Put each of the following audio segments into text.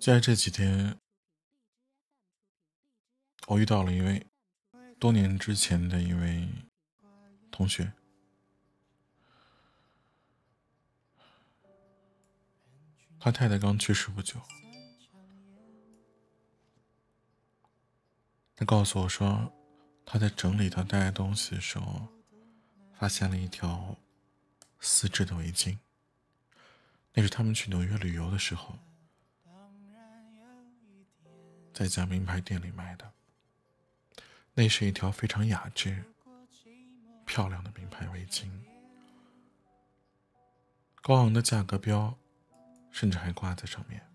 就在这几天，我遇到了一位多年之前的一位同学，他太太刚去世不久。他告诉我说，他在整理他带的东西的时候，发现了一条丝质的围巾，那是他们去纽约旅游的时候。在家名牌店里买的，那是一条非常雅致、漂亮的名牌围巾，高昂的价格标，甚至还挂在上面。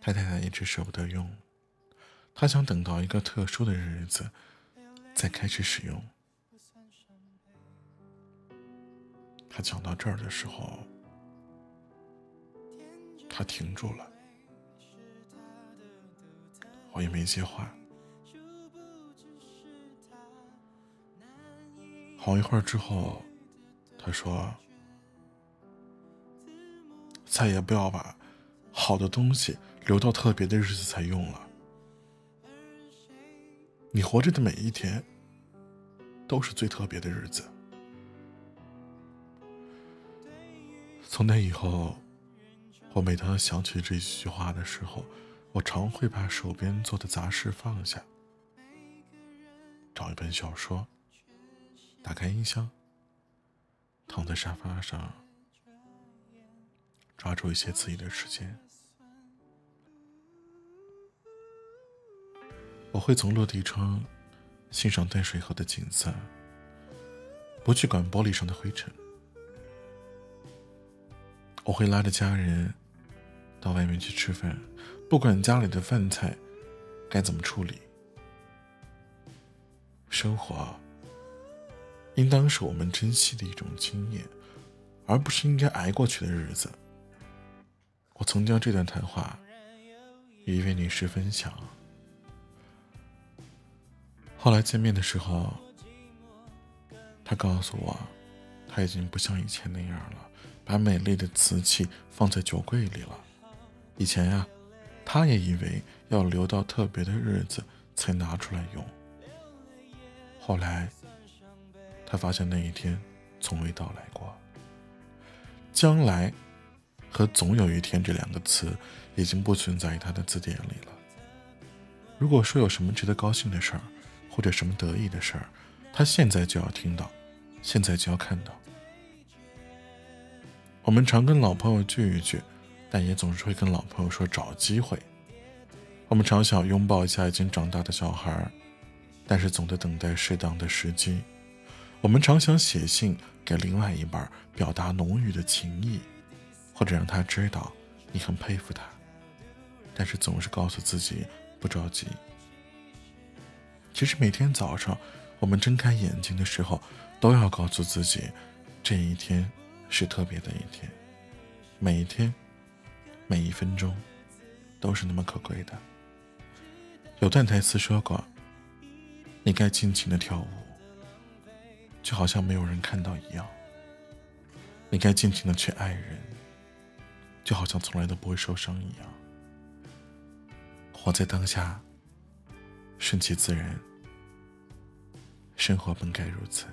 他太太一直舍不得用，他想等到一个特殊的日子再开始使用。他讲到这儿的时候，他停住了。我也没接话。好一会儿之后，他说：“再也不要把好的东西留到特别的日子才用了。你活着的每一天，都是最特别的日子。”从那以后，我每当想起这句话的时候，我常会把手边做的杂事放下，找一本小说，打开音箱，躺在沙发上，抓住一些自己的时间。我会从落地窗欣赏淡水河的景色，不去管玻璃上的灰尘。我会拉着家人到外面去吃饭。不管家里的饭菜该怎么处理，生活应当是我们珍惜的一种经验，而不是应该挨过去的日子。我曾将这段谈话与一位女士分享，后来见面的时候，她告诉我，她已经不像以前那样了，把美丽的瓷器放在酒柜里了。以前呀。他也以为要留到特别的日子才拿出来用，后来他发现那一天从未到来过。将来和总有一天这两个词已经不存在于他的字典里了。如果说有什么值得高兴的事儿，或者什么得意的事儿，他现在就要听到，现在就要看到。我们常跟老朋友聚一聚。但也总是会跟老朋友说找机会。我们常想拥抱一下已经长大的小孩，但是总得等待适当的时机。我们常想写信给另外一半，表达浓郁的情谊，或者让他知道你很佩服他，但是总是告诉自己不着急。其实每天早上我们睁开眼睛的时候，都要告诉自己，这一天是特别的一天，每一天。每一分钟都是那么可贵的。有段台词说过：“你该尽情的跳舞，就好像没有人看到一样；你该尽情的去爱人，就好像从来都不会受伤一样。活在当下，顺其自然，生活本该如此。”